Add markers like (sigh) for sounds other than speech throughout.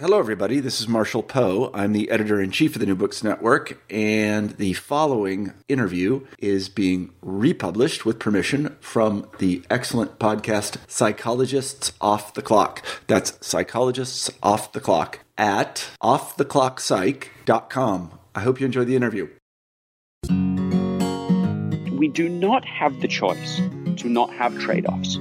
Hello, everybody. This is Marshall Poe. I'm the editor in chief of the New Books Network, and the following interview is being republished with permission from the excellent podcast Psychologists Off the Clock. That's Psychologists Off the Clock at offtheclockpsych.com. I hope you enjoy the interview. We do not have the choice to not have trade offs.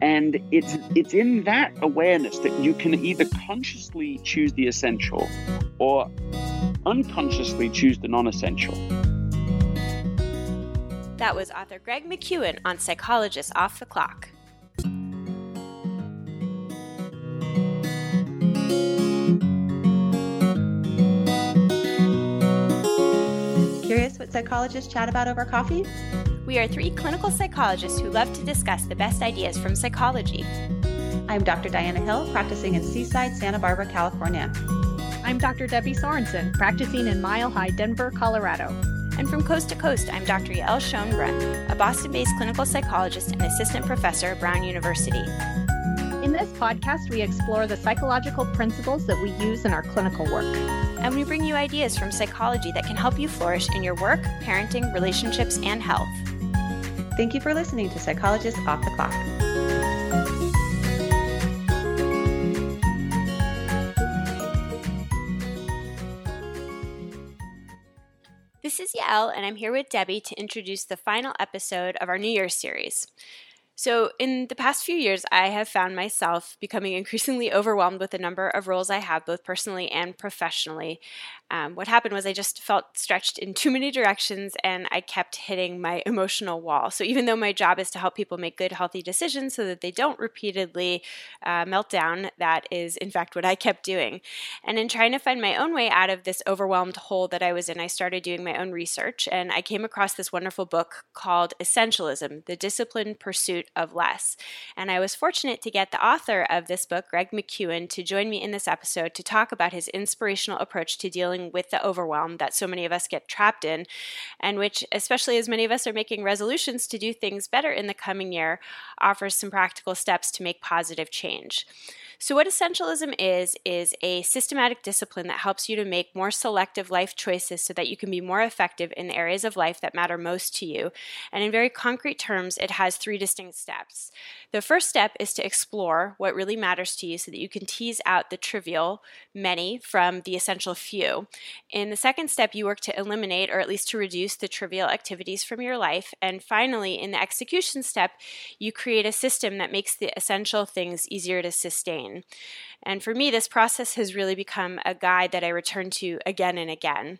And it's it's in that awareness that you can either consciously choose the essential or unconsciously choose the non-essential. That was author Greg McKeown on Psychologists Off the Clock. Curious what psychologists chat about over coffee? We are three clinical psychologists who love to discuss the best ideas from psychology. I'm Dr. Diana Hill, practicing in Seaside, Santa Barbara, California. I'm Dr. Debbie Sorensen, practicing in Mile High, Denver, Colorado. And from coast to coast, I'm Dr. Yael Schonbrun, a Boston based clinical psychologist and assistant professor at Brown University. In this podcast, we explore the psychological principles that we use in our clinical work. And we bring you ideas from psychology that can help you flourish in your work, parenting, relationships, and health. Thank you for listening to Psychologists Off the Clock. This is Yael, and I'm here with Debbie to introduce the final episode of our New Year's series. So, in the past few years, I have found myself becoming increasingly (laughs) overwhelmed with the number of roles I have, both personally and professionally. Um, what happened was I just felt stretched in too many directions and I kept hitting my emotional wall. So, even though my job is to help people make good, healthy decisions so that they don't repeatedly uh, melt down, that is, in fact, what I kept doing. And in trying to find my own way out of this overwhelmed hole that I was in, I started doing my own research and I came across this wonderful book called Essentialism The Disciplined Pursuit of less. And I was fortunate to get the author of this book, Greg McKeown, to join me in this episode to talk about his inspirational approach to dealing with the overwhelm that so many of us get trapped in, and which, especially as many of us are making resolutions to do things better in the coming year, offers some practical steps to make positive change. So, what essentialism is, is a systematic discipline that helps you to make more selective life choices so that you can be more effective in the areas of life that matter most to you. And in very concrete terms, it has three distinct steps. The first step is to explore what really matters to you so that you can tease out the trivial many from the essential few. In the second step, you work to eliminate or at least to reduce the trivial activities from your life. And finally, in the execution step, you create a system that makes the essential things easier to sustain. And for me, this process has really become a guide that I return to again and again.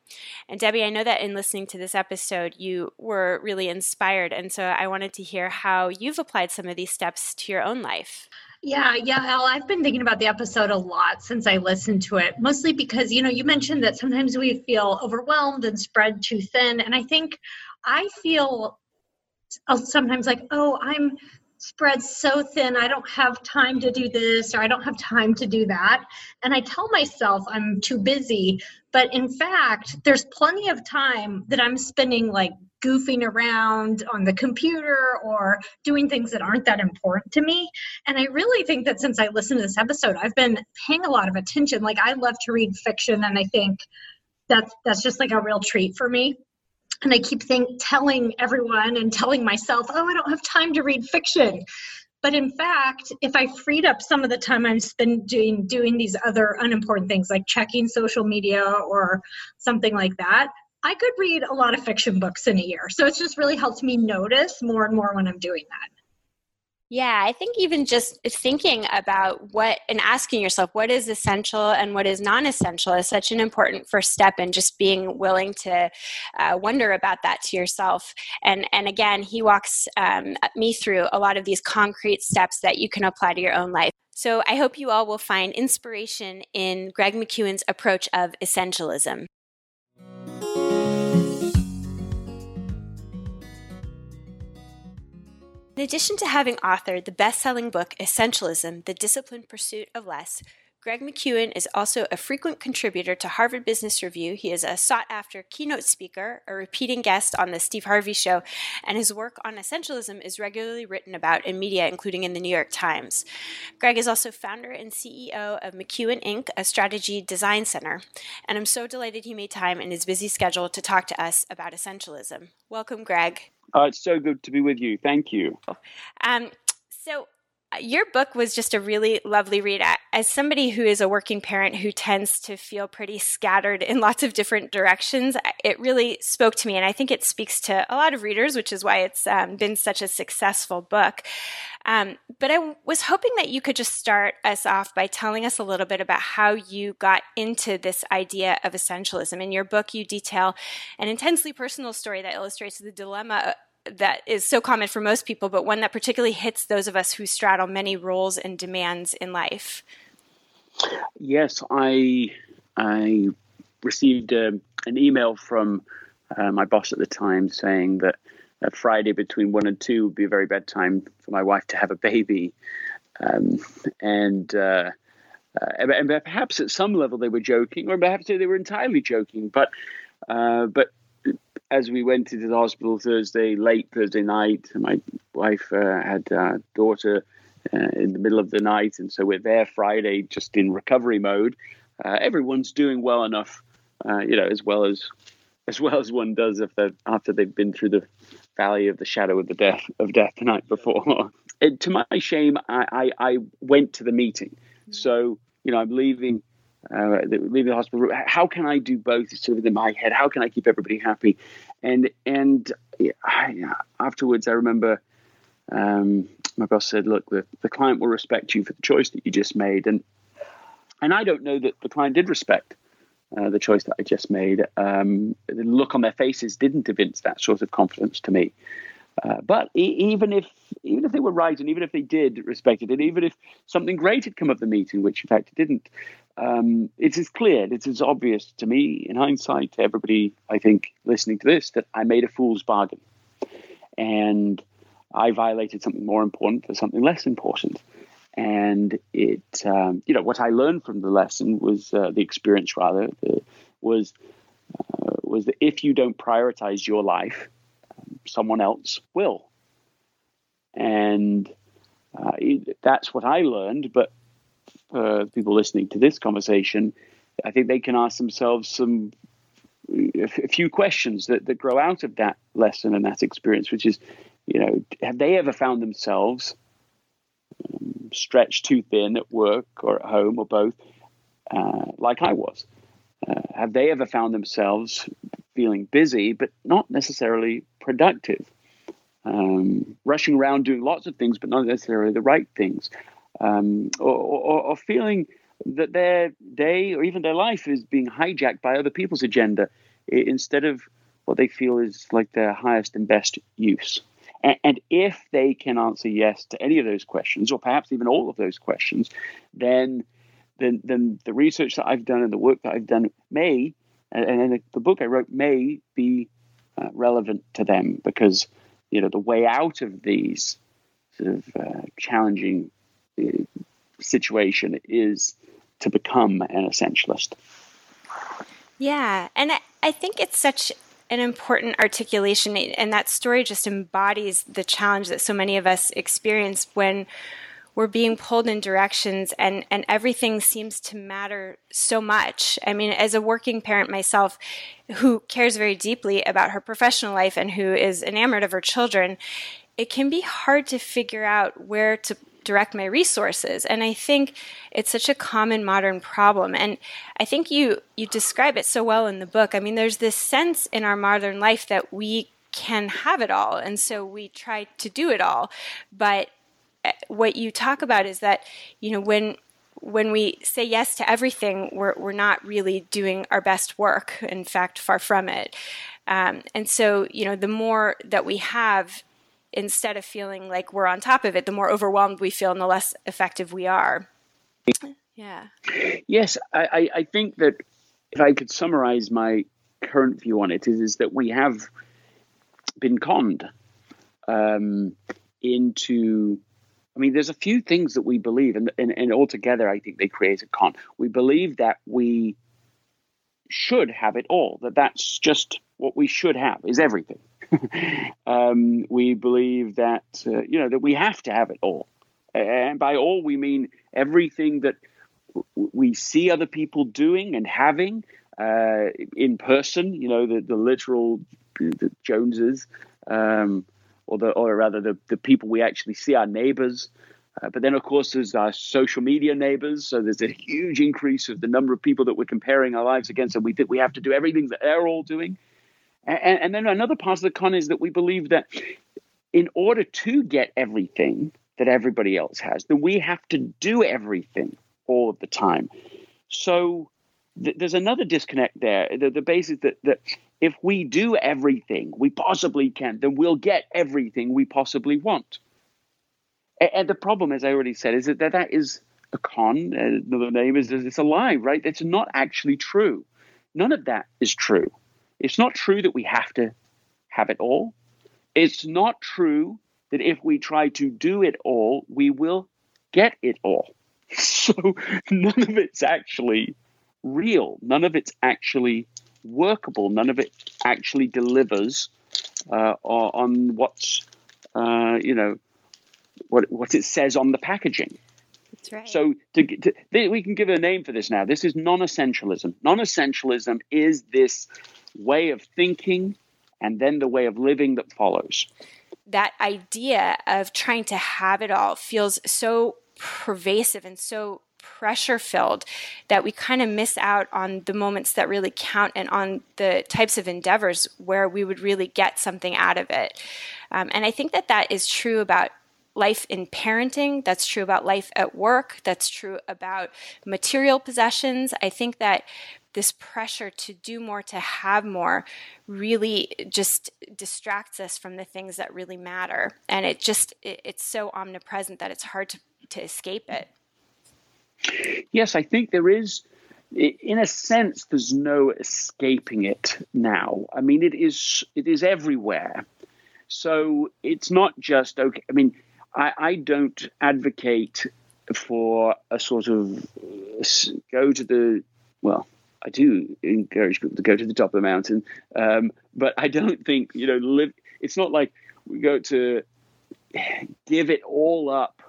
And Debbie, I know that in listening to this episode, you were really inspired. And so I wanted to hear how you've applied some of these steps to your own life. Yeah, Yael, I've been thinking about the episode a lot since I listened to it, mostly because, you know, you mentioned that sometimes we feel overwhelmed and spread too thin. And I think I feel uh, sometimes like, oh, I'm spread so thin i don't have time to do this or i don't have time to do that. And i tell myself i'm too busy but in fact there's plenty of time that i'm spending like goofing around on the computer or doing things that aren't that important to me. And i really think that since i listened to this episode i've been paying a lot of attention. Like i love to read fiction and i think that's that's just like a real treat for me and I keep think, telling everyone and telling myself, oh, I don't have time to read fiction. But in fact, if I freed up some of the time I'm spending doing these other unimportant things like checking social media or something like that, I could read a lot of fiction books in a year. So it's just really helped me notice more and more when I'm doing that. Yeah, I think even just thinking about what and asking yourself what is essential and what is non essential is such an important first step and just being willing to uh, wonder about that to yourself. And, and again, he walks um, me through a lot of these concrete steps that you can apply to your own life. So I hope you all will find inspiration in Greg McKeown's approach of essentialism. In addition to having authored the best selling book Essentialism The Disciplined Pursuit of Less, Greg McKeown is also a frequent contributor to Harvard Business Review. He is a sought after keynote speaker, a repeating guest on The Steve Harvey Show, and his work on essentialism is regularly written about in media, including in the New York Times. Greg is also founder and CEO of McKeown Inc., a strategy design center. And I'm so delighted he made time in his busy schedule to talk to us about essentialism. Welcome, Greg. Uh, it's so good to be with you. Thank you. Um, so, your book was just a really lovely read. As somebody who is a working parent who tends to feel pretty scattered in lots of different directions, it really spoke to me. And I think it speaks to a lot of readers, which is why it's um, been such a successful book. Um, but I was hoping that you could just start us off by telling us a little bit about how you got into this idea of essentialism. In your book, you detail an intensely personal story that illustrates the dilemma that is so common for most people, but one that particularly hits those of us who straddle many roles and demands in life. Yes, I I received a, um, an email from uh, my boss at the time saying that uh, Friday between one and two would be a very bad time for my wife to have a baby, um, and, uh, uh and perhaps at some level they were joking, or perhaps they were entirely joking, but uh, but as we went into the hospital Thursday, late Thursday night, my wife uh, had a daughter uh, in the middle of the night, and so we're there Friday, just in recovery mode. Uh, everyone's doing well enough, uh, you know, as well as as well as one does if after they've been through the valley of the shadow of the death of death the night before. (laughs) to my shame, I, I, I went to the meeting, so you know I'm leaving uh, leaving the hospital. How can I do both? It's sort of in my head. How can I keep everybody happy? And and I, afterwards, I remember um, my boss said, "Look, the, the client will respect you for the choice that you just made." And and I don't know that the client did respect uh, the choice that I just made. Um, the look on their faces didn't evince that sort of confidence to me. Uh, but e- even if even if they were right, and even if they did respect it, and even if something great had come of the meeting, which in fact it didn't, um, it is clear, it is obvious to me in hindsight, to everybody I think listening to this, that I made a fool's bargain, and I violated something more important for something less important. And it, um, you know, what I learned from the lesson was uh, the experience, rather, the, was uh, was that if you don't prioritize your life someone else will. And uh, that's what I learned. But for people listening to this conversation, I think they can ask themselves some a few questions that, that grow out of that lesson and that experience, which is, you know, have they ever found themselves um, stretched too thin at work or at home or both, uh, like I was? Uh, have they ever found themselves feeling busy, but not necessarily productive. Um, rushing around doing lots of things, but not necessarily the right things. Um, or, or, or, feeling that their day or even their life is being hijacked by other people's agenda instead of what they feel is like their highest and best use. And, if they can answer yes to any of those questions, or perhaps even all of those questions, then then, then the research that I've done and the work that I've done may and, and the, book I wrote may be uh, relevant to them because you know the way out of these sort of uh, challenging uh, situation is to become an essentialist. Yeah, and I, I think it's such an important articulation, and that story just embodies the challenge that so many of us experience when we're being pulled in directions and, and everything seems to matter so much. I mean, as a working parent myself who cares very deeply about her professional life and who is enamored of her children, it can be hard to figure out where to direct my resources. And i think it's such a common modern problem. And i think you you describe it so well in the book. I mean there's this sense in our modern life that we can have it all. And so we try to do it all. But what you talk about is that you know when when we say yes to everything, we're we're not really doing our best work. In fact, far from it. Um, and so, you know, the more that we have, instead of feeling like we're on top of it, the more overwhelmed we feel, and the less effective we are. Yeah. Yes, I, I think that if I could summarize my current view on it, is, is that we have been conned. Um, into I mean, there's a few things that we believe, and, and, and altogether, I think they create a con. We believe that we should have it all, that that's just what we should have, is everything. (laughs) um, we believe that, uh, you know, that we have to have it all. And by all, we mean everything that we see other people doing and having uh, in person, you know, the, the literal the Joneses. Um, or the or rather the, the people we actually see, our neighbors. Uh, but then, of course, there's our social media neighbors. So there's a huge increase of the number of people that we're comparing our lives against, and we think we have to do everything that they're all doing. And, and then another part of the con is that we believe that in order to get everything that everybody else has, then we have to do everything all of the time. So th- there's another disconnect there. The, the basis that, that if we do everything we possibly can, then we'll get everything we possibly want. And the problem, as I already said, is that that is a con. Uh, Another name is it's a lie, right? It's not actually true. None of that is true. It's not true that we have to have it all. It's not true that if we try to do it all, we will get it all. (laughs) So (laughs) none of it's actually real. None of it's actually workable. None of it actually delivers uh, on what's uh, you know what what it says on the packaging. That's right. So to, to, we can give a name for this now. This is non-essentialism. Non-essentialism is this way of thinking and then the way of living that follows. That idea of trying to have it all feels so pervasive and so pressure filled that we kind of miss out on the moments that really count and on the types of endeavors where we would really get something out of it. Um, and I think that that is true about life in parenting. That's true about life at work. That's true about material possessions. I think that this pressure to do more, to have more, really just distracts us from the things that really matter. And it just, it, it's so omnipresent that it's hard to, to escape it. Yes, I think there is. In a sense, there's no escaping it now. I mean, it is it is everywhere. So it's not just okay. I mean, I, I don't advocate for a sort of go to the well. I do encourage people to go to the top of the mountain, um, but I don't think you know live. It's not like we go to (sighs) give it all up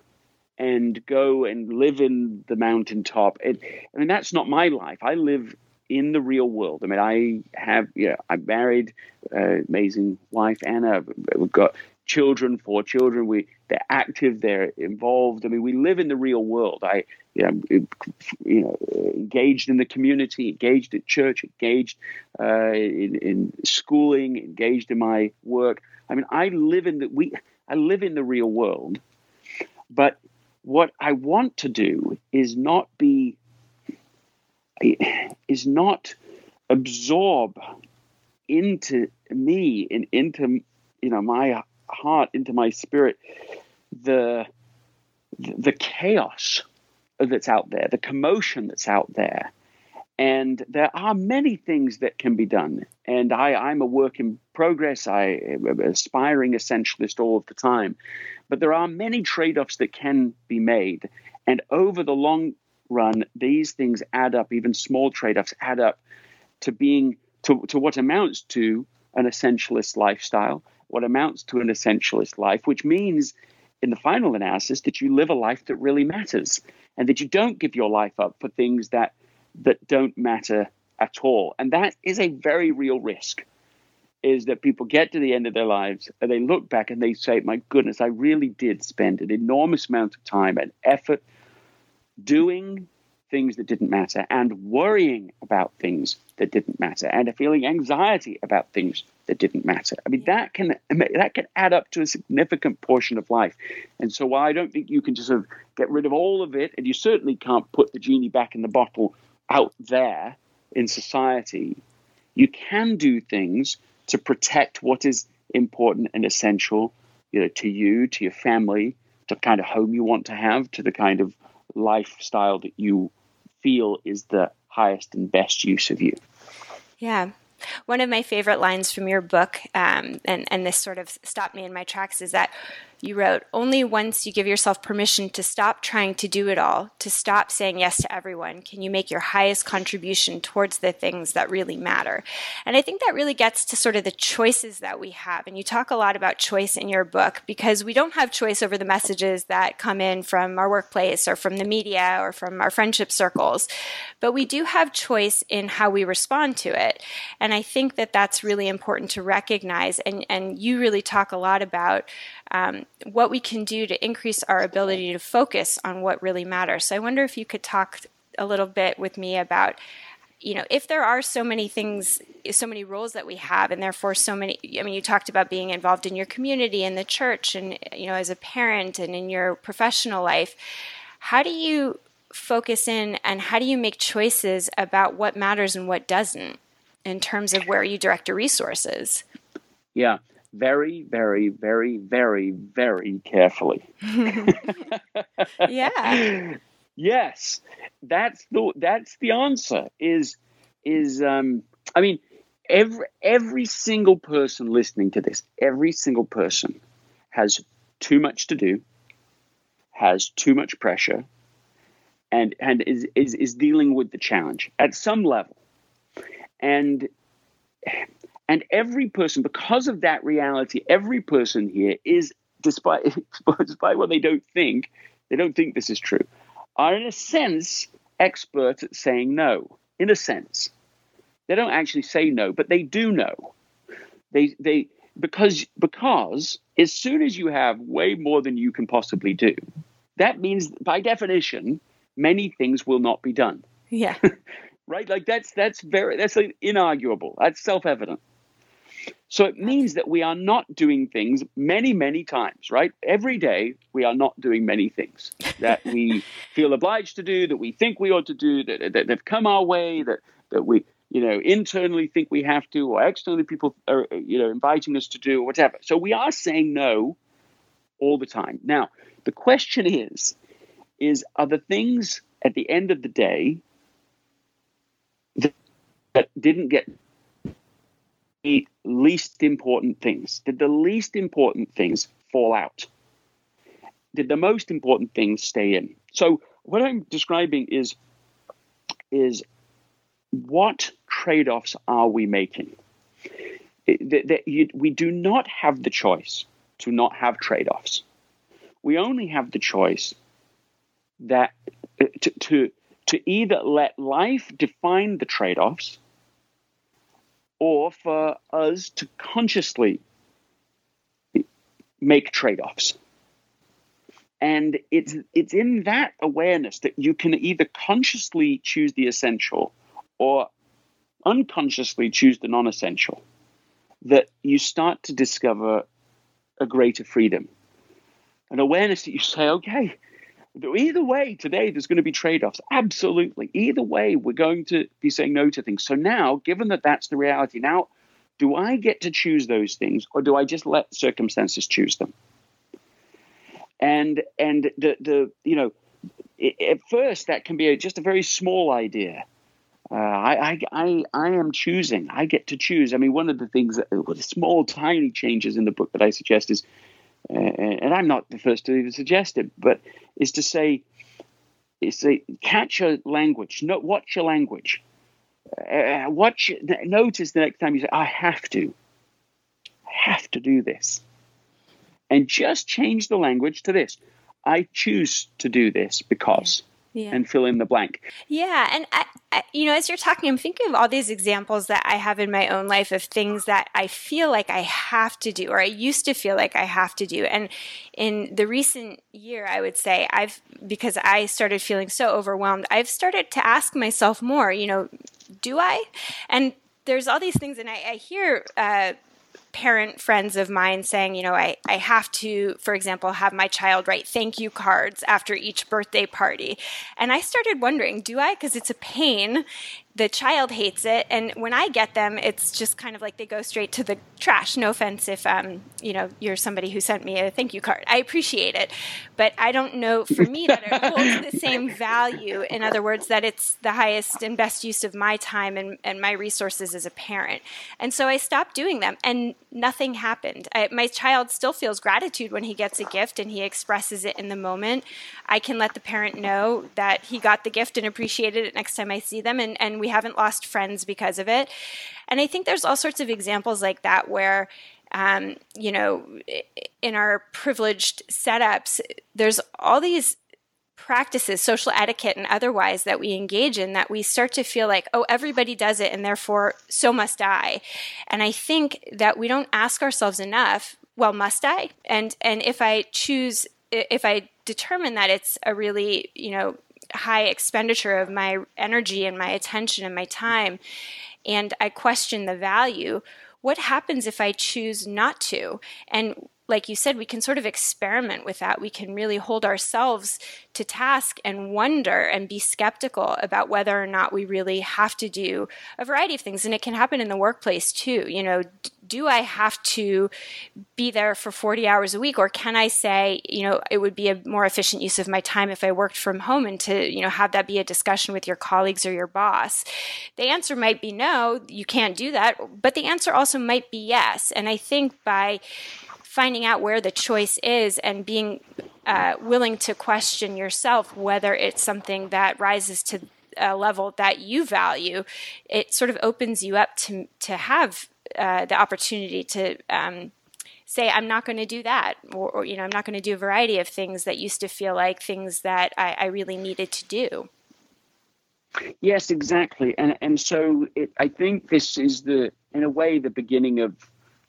and go and live in the mountaintop. It, I mean, that's not my life. I live in the real world. I mean, I have, you know, I'm married, uh, amazing wife Anna. We've got children, four children. We they're active, they're involved. I mean, we live in the real world. I, you know, you know engaged in the community, engaged at church, engaged uh, in, in schooling, engaged in my work. I mean, I live in the we. I live in the real world, but what I want to do is not be is not absorb into me and into you know my heart into my spirit the the chaos that's out there the commotion that's out there and there are many things that can be done. And I, I'm a work in progress. I am aspiring essentialist all of the time. But there are many trade offs that can be made. And over the long run, these things add up, even small trade offs add up to being to, to what amounts to an essentialist lifestyle, what amounts to an essentialist life, which means in the final analysis that you live a life that really matters and that you don't give your life up for things that that don't matter at all. And that is a very real risk. Is that people get to the end of their lives and they look back and they say, My goodness, I really did spend an enormous amount of time and effort doing things that didn't matter and worrying about things that didn't matter and feeling anxiety about things that didn't matter. I mean, that can that can add up to a significant portion of life. And so, while I don't think you can just sort of get rid of all of it, and you certainly can't put the genie back in the bottle out there in society, you can do things to protect what is important and essential, you know, to you, to your family, to the kind of home you want to have, to the kind of lifestyle that you feel is the highest and best use of you. Yeah. One of my favorite lines from your book, um, and, and this sort of stopped me in my tracks, is that you wrote, Only once you give yourself permission to stop trying to do it all, to stop saying yes to everyone, can you make your highest contribution towards the things that really matter. And I think that really gets to sort of the choices that we have. And you talk a lot about choice in your book because we don't have choice over the messages that come in from our workplace or from the media or from our friendship circles, but we do have choice in how we respond to it. And I think that that's really important to recognize. And, and you really talk a lot about um, what we can do to increase our ability to focus on what really matters. So I wonder if you could talk a little bit with me about you know, if there are so many things, so many roles that we have, and therefore so many, I mean, you talked about being involved in your community, in the church, and, you know, as a parent and in your professional life, how do you focus in and how do you make choices about what matters and what doesn't in terms of where you direct your resources? Yeah very, very, very, very, very carefully. (laughs) yeah. yes, that's the that's the answer. Is is um, I mean, every every single person listening to this, every single person has too much to do, has too much pressure, and and is is, is dealing with the challenge at some level, and and every person, because of that reality, every person here is, despite, (laughs) despite what they don't think, they don't think this is true, are in a sense experts at saying no. In a sense. They don't actually say no, but they do know. They, they, because, because as soon as you have way more than you can possibly do, that means by definition, many things will not be done. Yeah. (laughs) right? Like that's that's very that's like inarguable. That's self-evident. So it means that we are not doing things many, many times, right? Every day we are not doing many things that we (laughs) feel obliged to do, that we think we ought to do, that, that, that come our way, that, that we, you know, internally think we have to, or externally people are, you know, inviting us to do, or whatever. So we are saying no all the time. Now, the question is, is are the things at the end of the day that, that didn't get the least important things? Did the least important things fall out? Did the most important things stay in? So what I'm describing is is what trade-offs are we making? That, that you, we do not have the choice to not have trade-offs. We only have the choice that uh, to, to, to either let life define the trade-offs or for us to consciously make trade-offs. And it's it's in that awareness that you can either consciously choose the essential or unconsciously choose the non-essential that you start to discover a greater freedom. An awareness that you say, okay, Either way, today there's going to be trade offs. Absolutely. Either way, we're going to be saying no to things. So now, given that that's the reality, now, do I get to choose those things or do I just let circumstances choose them? And and the the you know at first that can be a, just a very small idea. Uh, I, I, I, I am choosing. I get to choose. I mean, one of the things, that, the small, tiny changes in the book that I suggest is and I'm not the first to even suggest it, but is to say, is to catch your language, no, watch your language, uh, watch, notice the next time you say, I have to, I have to do this, and just change the language to this. I choose to do this because yeah. And fill in the blank. Yeah, and I, I, you know, as you're talking, I'm thinking of all these examples that I have in my own life of things that I feel like I have to do, or I used to feel like I have to do. And in the recent year, I would say I've because I started feeling so overwhelmed, I've started to ask myself more. You know, do I? And there's all these things, and I, I hear. Uh, parent friends of mine saying, you know, I, I have to, for example, have my child write thank you cards after each birthday party. And I started wondering, do I? Because it's a pain. The child hates it and when i get them it's just kind of like they go straight to the trash. No offense if um, you know you're somebody who sent me a thank you card. I appreciate it but i don't know for me that it holds the same value. In other words that it's the highest and best use of my time and, and my resources as a parent. And so i stopped doing them and nothing happened. I, my child still feels gratitude when he gets a gift and he expresses it in the moment. I can let the parent know that he got the gift and appreciated it next time i see them and, and we haven't lost friends because of it. And I think there's all sorts of examples like that where, um, you know, in our privileged setups, there's all these practices, social etiquette and otherwise, that we engage in that we start to feel like, oh, everybody does it and therefore so must I. And I think that we don't ask ourselves enough, well, must I? And and if I choose if I determine that it's a really, you know, high expenditure of my energy and my attention and my time, and I question the value, what happens if I choose not to? And like you said, we can sort of experiment with that. We can really hold ourselves to task and wonder and be skeptical about whether or not we really have to do a variety of things. And it can happen in the workplace too. You know, do I have to be there for 40 hours a week? Or can I say, you know, it would be a more efficient use of my time if I worked from home and to, you know, have that be a discussion with your colleagues or your boss? The answer might be no, you can't do that. But the answer also might be yes. And I think by finding out where the choice is and being uh, willing to question yourself whether it's something that rises to a level that you value, it sort of opens you up to to have uh, the opportunity to um, say i'm not going to do that or, or, you know i'm not going to do a variety of things that used to feel like things that I, I really needed to do. Yes exactly. And and so it, i think this is the in a way the beginning of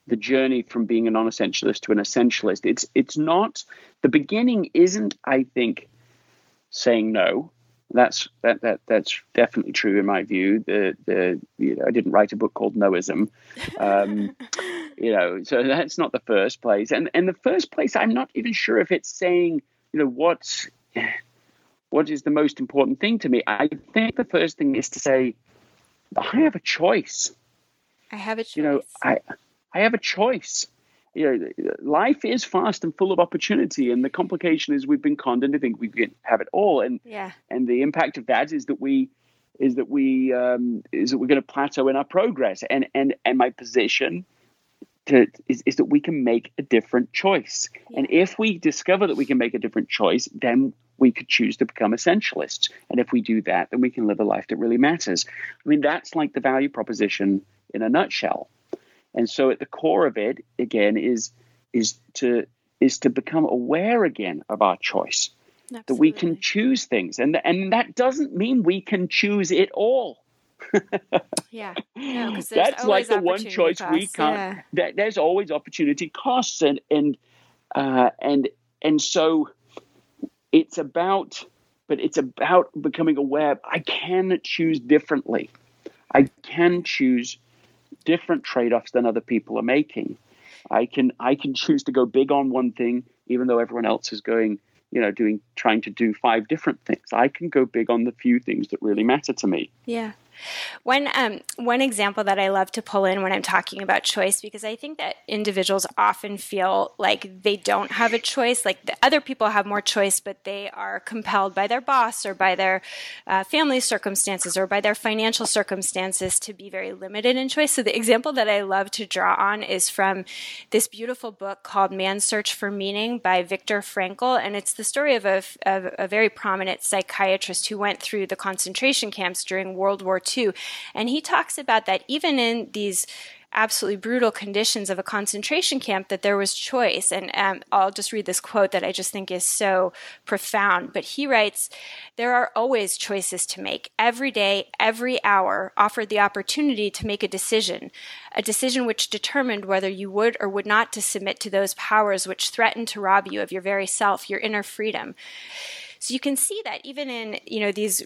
the journey from being a non-essentialist to an essentialist. It's it's not the beginning isn't i think saying no that's that that that's definitely true in my view. The the you know I didn't write a book called Noism, um, (laughs) you know, so that's not the first place. And and the first place, I'm not even sure if it's saying you know what's what is the most important thing to me. I think the first thing is to say I have a choice. I have a choice. You know, I I have a choice you know, life is fast and full of opportunity, and the complication is we've been conned into think we can have it all, and yeah. and the impact of that is that we is that we um, is that we're going to plateau in our progress, and and and my position to, is is that we can make a different choice, yeah. and if we discover that we can make a different choice, then we could choose to become essentialists, and if we do that, then we can live a life that really matters. I mean, that's like the value proposition in a nutshell. And so at the core of it, again, is is to is to become aware again of our choice. Absolutely. That we can choose things. And and that doesn't mean we can choose it all. (laughs) yeah. No, That's like the one choice costs. we can't yeah. that, there's always opportunity costs and and uh, and and so it's about but it's about becoming aware I can choose differently. I can choose different trade-offs than other people are making. I can I can choose to go big on one thing even though everyone else is going, you know, doing trying to do five different things. I can go big on the few things that really matter to me. Yeah. One um, one example that I love to pull in when I'm talking about choice because I think that individuals often feel like they don't have a choice, like the other people have more choice, but they are compelled by their boss or by their uh, family circumstances or by their financial circumstances to be very limited in choice. So the example that I love to draw on is from this beautiful book called Man's Search for Meaning by Viktor Frankl, and it's the story of a, of a very prominent psychiatrist who went through the concentration camps during World War II. And he talks about that even in these absolutely brutal conditions of a concentration camp that there was choice. And um, I'll just read this quote that I just think is so profound. But he writes There are always choices to make. Every day, every hour offered the opportunity to make a decision, a decision which determined whether you would or would not to submit to those powers which threatened to rob you of your very self, your inner freedom. So you can see that even in you know these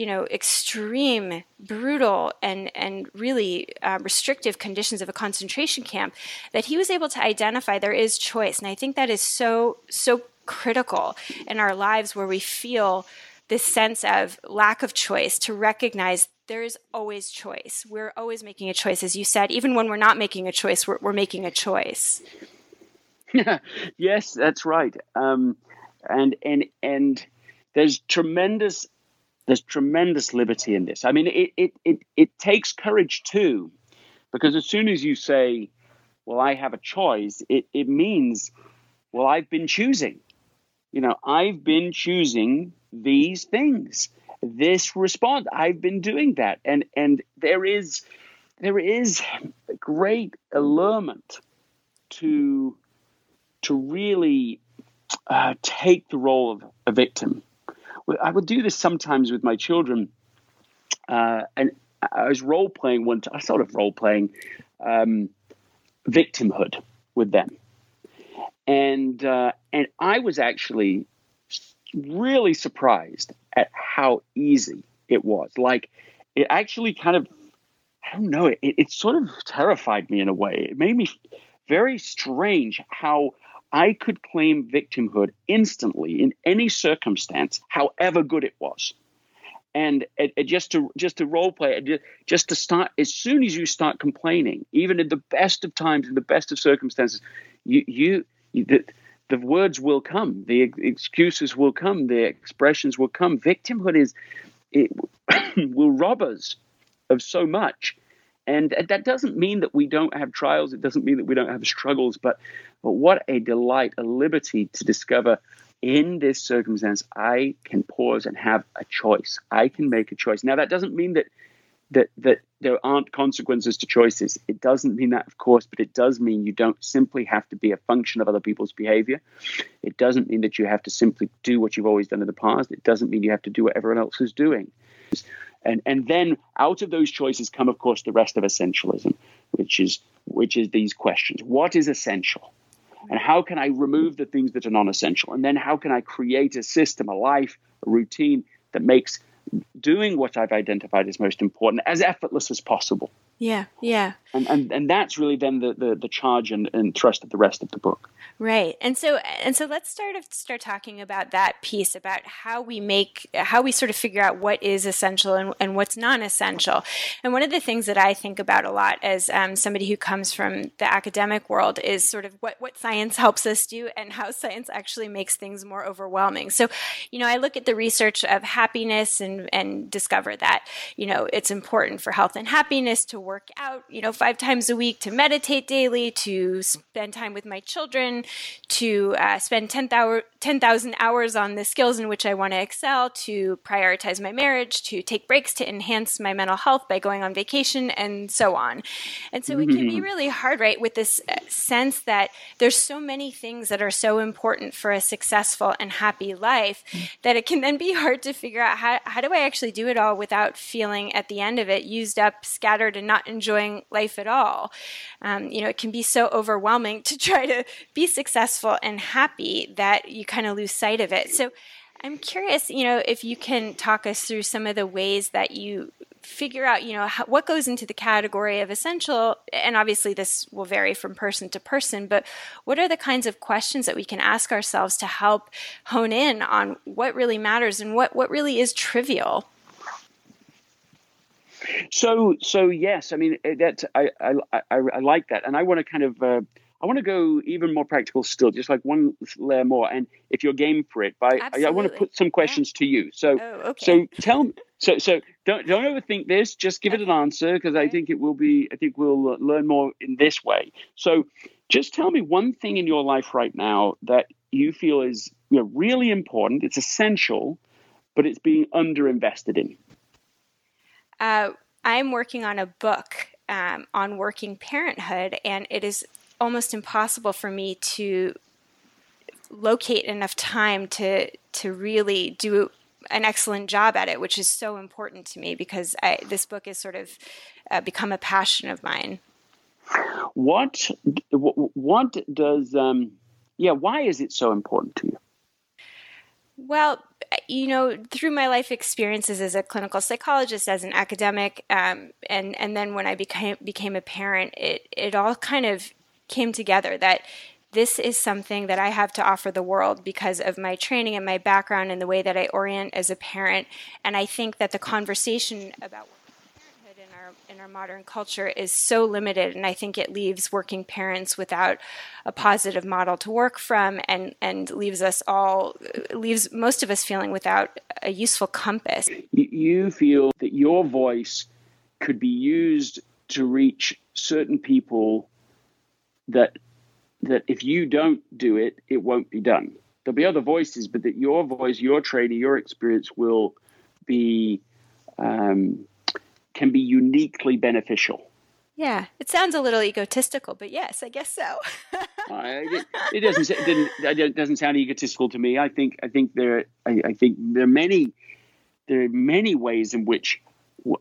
you know extreme, brutal, and and really uh, restrictive conditions of a concentration camp, that he was able to identify there is choice, and I think that is so so critical in our lives where we feel this sense of lack of choice to recognize there is always choice. We're always making a choice, as you said. Even when we're not making a choice, we're, we're making a choice. (laughs) yes, that's right. Um, and and and there's tremendous there's tremendous liberty in this. I mean, it it it, it takes courage too, because as soon as you say, "Well, I have a choice," it it means, "Well, I've been choosing." You know, I've been choosing these things this response. I've been doing that, and and there is there is great allurement to to really uh, take the role of a victim. I would do this sometimes with my children, uh, and I was role playing one. I sort of role playing um, victimhood with them, and uh, and I was actually really surprised at how easy it was. Like, it actually kind of, I don't know, it, it sort of terrified me in a way. It made me very strange how I could claim victimhood instantly in any circumstance, however good it was. And it, it just to just to role play, uh, just to start as soon as you start complaining, even in the best of times, in the best of circumstances, you you, you the, the words will come, the excuses will come, the expressions will come. Victimhood is it (coughs) will rob us of so much. And that doesn't mean that we don't have trials. It doesn't mean that we don't have struggles. But, but what a delight, a liberty to discover in this circumstance, I can pause and have a choice. I can make a choice. Now, that doesn't mean that that that there aren't consequences to choices. It doesn't mean that, of course, but it does mean you don't simply have to be a function of other people's behavior. It doesn't mean that you have to simply do what you've always done in the past. It doesn't mean you have to do what everyone else is doing. And and then out of those choices come, of course, the rest of essentialism, which is which is these questions: What is essential? And how can I remove the things that are non-essential? And then how can I create a system, a life, a routine that makes doing what I've identified as most important as effortless as possible. Yeah, yeah. And and, and that's really then the, the, the charge and, and thrust of the rest of the book. Right. And so and so let's start start talking about that piece about how we make how we sort of figure out what is essential and, and what's non-essential. And one of the things that I think about a lot as um, somebody who comes from the academic world is sort of what what science helps us do and how science actually makes things more overwhelming. So, you know, I look at the research of happiness and and discover that, you know, it's important for health and happiness to work out, you know, 5 times a week, to meditate daily, to spend time with my children, to uh, spend 10,000 10, hours on the skills in which I want to excel, to prioritize my marriage, to take breaks to enhance my mental health by going on vacation, and so on. And so mm-hmm. it can be mm-hmm. really hard, right, with this uh, sense that there's so many things that are so important for a successful and happy life that it can then be (laughs) hard to figure out how, how do I actually do it all without feeling at the end of it used up, scattered, and not enjoying life at all. Um, you know, it can be so overwhelming (laughs) to try to be successful and happy that you kind of lose sight of it. So I'm curious, you know, if you can talk us through some of the ways that you figure out, you know, how, what goes into the category of essential. And obviously, this will vary from person to person, but what are the kinds of questions that we can ask ourselves to help hone in on what really matters and what, what really is trivial? So, so yes, I mean that I I, I, I like that, and I want to kind of uh, I want to go even more practical still, just like one layer more. And if you're game for it, by I, I, want to put some questions yeah. to you. So, oh, okay. so tell me. So, so don't don't overthink this. Just give it an answer because okay. I think it will be. I think we'll learn more in this way. So, just tell me one thing in your life right now that you feel is you know, really important. It's essential, but it's being underinvested in. Uh, I'm working on a book um, on working parenthood, and it is almost impossible for me to locate enough time to to really do an excellent job at it, which is so important to me because I, this book has sort of uh, become a passion of mine. What what does um, yeah? Why is it so important to you? Well, you know, through my life experiences as a clinical psychologist, as an academic, um, and and then when I became became a parent, it it all kind of came together that this is something that I have to offer the world because of my training and my background and the way that I orient as a parent. And I think that the conversation about parenthood in our in our modern culture is so limited, and I think it leaves working parents without a positive model to work from, and and leaves us all leaves most of us feeling without a useful compass. You feel that your voice could be used to reach certain people that that if you don't do it, it won't be done. There'll be other voices, but that your voice, your training, your experience will be um, can be uniquely beneficial. Yeah, it sounds a little egotistical, but yes, I guess so. (laughs) it, it, doesn't it didn't it doesn't sound egotistical to me. I think I think there I, I think there are many there are many ways in which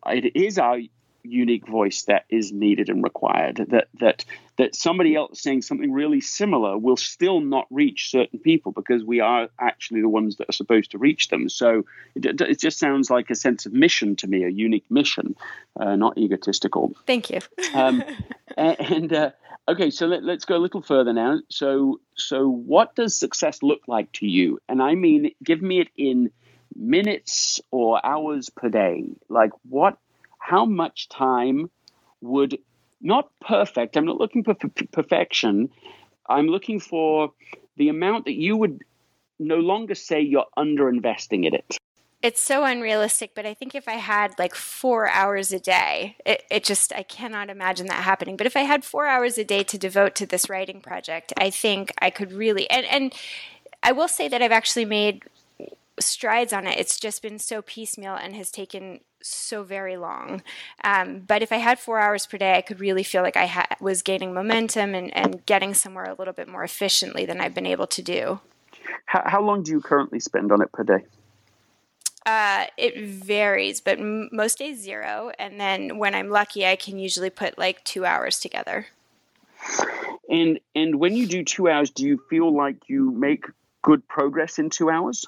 it is our unique voice that is needed and required. That that that somebody else saying something really similar will still not reach certain people because we are actually the ones that are supposed to reach them. So it, it just sounds like a sense of mission to me, a unique mission, uh, not egotistical. Thank you. um, (laughs) and uh, okay, so let, let's go a little further now. So so what does success look like to you? And I mean, give me it in minutes or hours per day. Like what how much time would not perfect, I'm not looking for perfection. I'm looking for the amount that you would no longer say you're under investing in it. It's so unrealistic, but I think if I had like four hours a day, it, it just, I cannot imagine that happening. But if I had four hours a day to devote to this writing project, I think I could really, and, and I will say that I've actually made strides on it. It's just been so piecemeal and has taken so very long. Um, but if I had four hours per day, I could really feel like I ha- was gaining momentum and, and getting somewhere a little bit more efficiently than I've been able to do. How, how long do you currently spend on it per day? Uh, it varies, but m- most days zero. And then when I'm lucky, I can usually put like two hours together. And and when you do two hours, do you feel like you make good progress in two hours?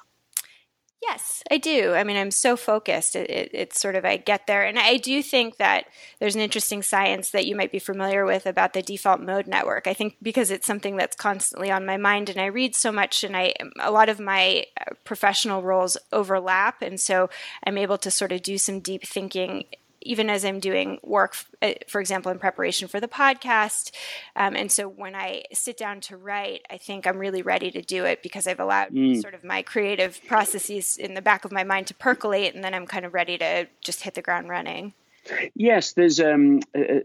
Yes, I do. I mean, I'm so focused. It, it, it's sort of I get there, and I do think that there's an interesting science that you might be familiar with about the default mode network. I think because it's something that's constantly on my mind, and I read so much, and I a lot of my uh, professional roles overlap, and so I'm able to sort of do some deep thinking even as I'm doing work, uh, for example, in preparation for the podcast. Um, and so when I sit down to write, I think I'm really ready to do it because I've allowed mm. sort of my creative processes in the back of my mind to percolate, and then I'm kind of ready to just hit the ground running. Yes, there's um, uh, uh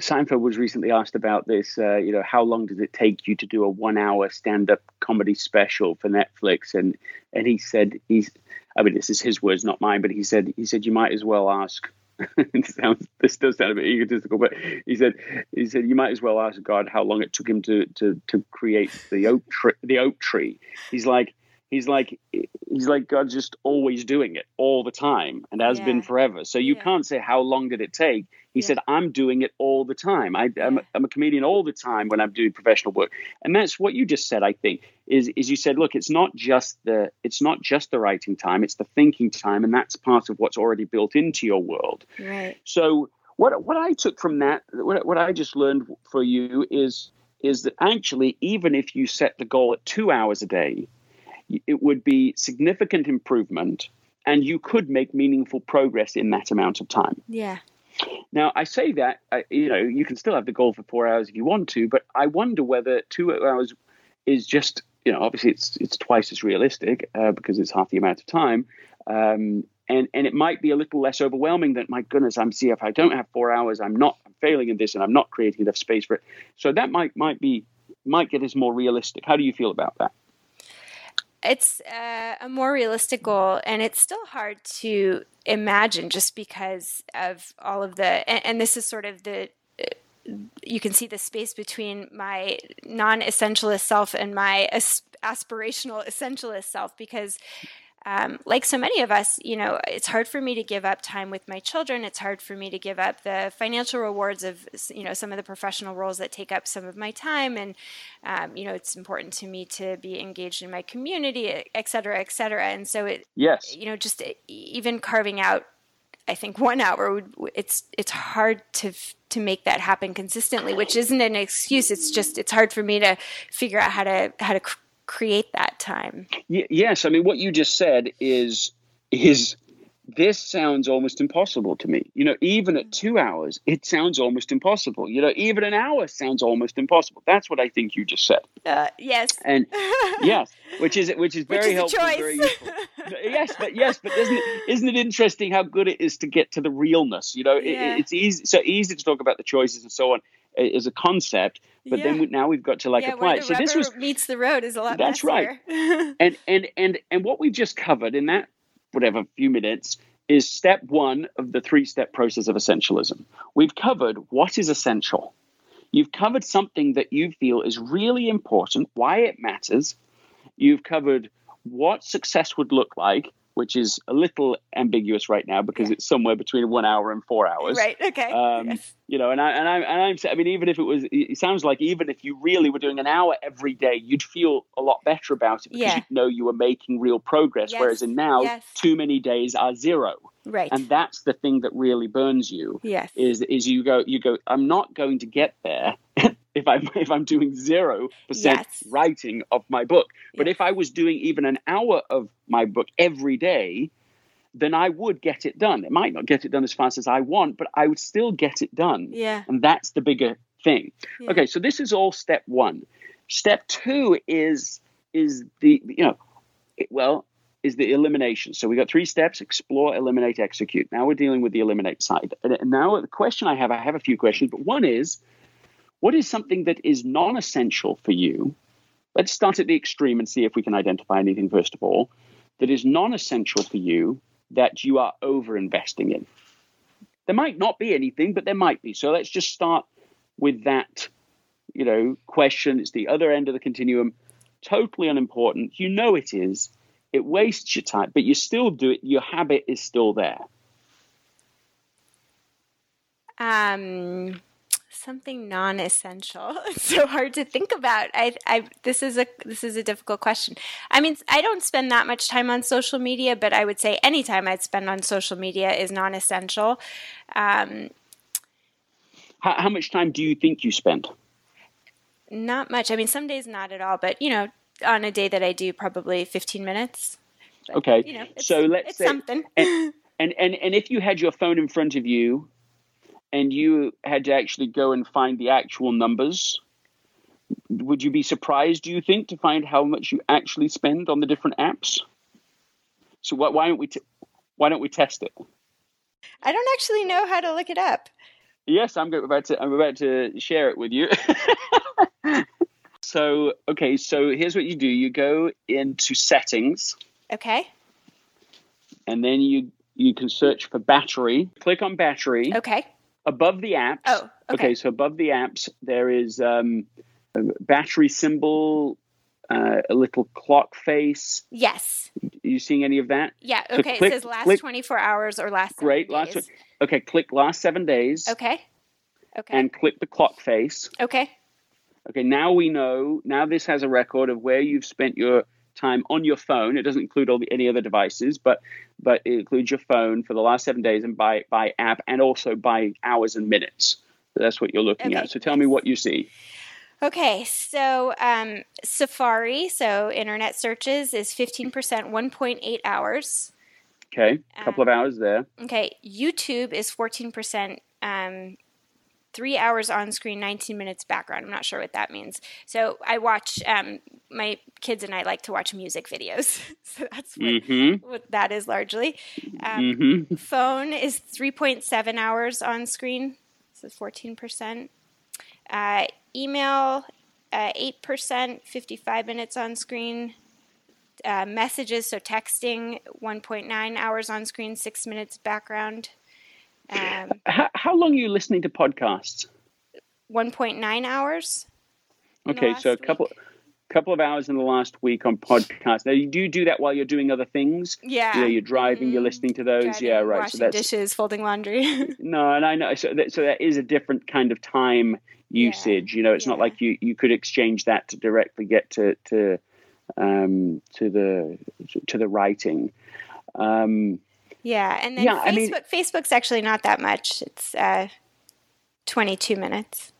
Seinfeld was recently asked about this. Uh, you know, how long does it take you to do a one-hour stand-up comedy special for Netflix? And and he said he's. I mean, this is his words, not mine. But he said he said you might as well ask (laughs) sounds, this does sound a bit egotistical, but he said he said you might as well ask God how long it took him to to to create the oak tree. The oak tree. He's like he's like he's like God's just always doing it all the time and has yeah. been forever. So you yeah. can't say how long did it take. He yeah. said I'm doing it all the time. I, am I'm a comedian all the time when I'm doing professional work, and that's what you just said. I think is is you said, look, it's not just the it's not just the writing time, it's the thinking time, and that's part of what's already built into your world. Right. So what what I took from that, what, what I just learned for you is is that actually even if you set the goal at two hours a day it would be significant improvement and you could make meaningful progress in that amount of time. Yeah. Now, I say that, you know, you can still have the goal for four hours if you want to, but I wonder whether two hours is just, you know, obviously it's it's twice as realistic uh, because it's half the amount of time. Um, and, and it might be a little less overwhelming that, my goodness, I'm see if I don't have four hours, I'm not I'm failing in this and I'm not creating enough space for it. So that might might be might get us more realistic. How do you feel about that? It's uh, a more realistic goal, and it's still hard to imagine just because of all of the. And, and this is sort of the. Uh, you can see the space between my non-essentialist self and my aspirational essentialist self because um, like so many of us, you know, it's hard for me to give up time with my children. It's hard for me to give up the financial rewards of, you know, some of the professional roles that take up some of my time. And, um, you know, it's important to me to be engaged in my community, et cetera, et cetera. And so it, yes, you know, just even carving out, I think one hour would, it's, it's hard to, to make that happen consistently, which isn't an excuse. It's just, it's hard for me to figure out how to, how to create that time. Y- yes, I mean what you just said is is this sounds almost impossible to me. You know, even at two hours, it sounds almost impossible. You know, even an hour sounds almost impossible. That's what I think you just said. Uh, yes. And (laughs) yes, which is which is very which is helpful, very useful. (laughs) yes, but yes, but isn't it, isn't it interesting how good it is to get to the realness? You know, Yeah. it, it's easy so easy to talk about the choices and so on as a concept, but then we, now we've got to like yeah, apply it. So this was meets the road is a lot That's right. (laughs) and and and and what we've just covered in that whatever few minutes is step one of the three step process of essentialism. We've covered what is essential. You've covered something that you feel is really important why it matters. You've covered what success would look like which is a little ambiguous right now because it's somewhere between one hour and four hours right. Okay. um, yes. you know, and I and I and I'm I mean, even if it was, it sounds like even if you really were doing an hour every day, you'd feel a lot better about it because Yeah. you'd know you were making real progress. Yes, Whereas in now, yes. too many days are zero, Right. and that's the thing that really burns you. yes. Is is you go you go? I'm not going to get there. (laughs) If I'm (laughs) if I'm doing zero percent Yes. writing of my book, but if I was doing even an hour of my book every day, then I would get it done. It might not get it done as fast as I want, but I would still get it done. yeah. And that's the bigger thing. Yeah. Okay, so this is all step one. Step two is is the you know well is the elimination. So we got three steps: explore, eliminate, execute. Now we're dealing with the eliminate side. And now the question I have, I have a few questions, but one is, what is something that is non-essential for you? Let's start at the extreme and see if we can identify anything first of all that is non-essential for you that you are over investing in. There might not be anything, but there might be. So let's just start with that, you know, question. It's the other end of the continuum, totally unimportant. You know it is. It wastes your time, but you still do it. Your habit is still there. Um, something non-essential. (laughs) It's so hard to think about. I, I, this is a this is a difficult question. I mean, I don't spend that much time on social media, but I would say any time I'd spend on social media is non-essential. Um, How, how much time do you think you spend? not much. I mean, some days not at all, but you know, on a day that I do, probably fifteen minutes. Okay. You know, so let's say, something. and, and and and if you had your phone in front of you and you had to actually go and find the actual numbers would you be surprised do you think to find how much you actually spend on the different apps? So why, why don't we t- why don't we test it? I don't actually know how to look it up. yes i'm about to i'm about to share it with you. (laughs) So okay so here's what you do. You go into settings. Okay. and then you you can search for battery. Click on battery. Okay. Above the apps. Oh, okay. so above the apps, there is um, a battery symbol, uh, a little clock face. Yes. Are you seeing any of that? Yeah. So Okay. click- it says last click- 24 hours or last seven Great. Last days. Okay, click last seven days Okay. Okay. and click the clock face. okay. Okay, now we know. Now this has a record of where you've spent your time on your phone. It doesn't include all the, any other devices, but but it includes your phone for the last seven days and by by app and also by hours and minutes. So that's what you're looking Okay, at. So tell me what you see. Okay. So um, Safari, so internet searches, is 15%, 1.8 hours. Okay, a couple Um, of hours there. Okay. YouTube is 14%. Um, Three hours on screen, 19 minutes background. I'm not sure what that means. So I watch, um, my kids and I like to watch music videos. (laughs) so that's what, Mm-hmm. what that is largely. Um, Mm-hmm. phone is 3.7 hours on screen so 14% uh, email uh, 8% 55 minutes on screen uh, messages so texting 1.9 hours on screen 6 minutes background um, How, how long are you listening to podcasts? 1.9 hours Okay, so a couple week. couple of hours in the last week on podcasts. Now you do do that while you're doing other things. yeah You know, you're driving, you're Mhm. listening to those. Driving, yeah, right. washing So that's dishes folding laundry (laughs) no, and I know. So that, so that is a different kind of time usage. You know, it's not like you you could exchange that to directly get to to um, to the to the writing. Um, yeah and then Yeah, I mean- facebook facebook's actually not that much it's uh, 22 minutes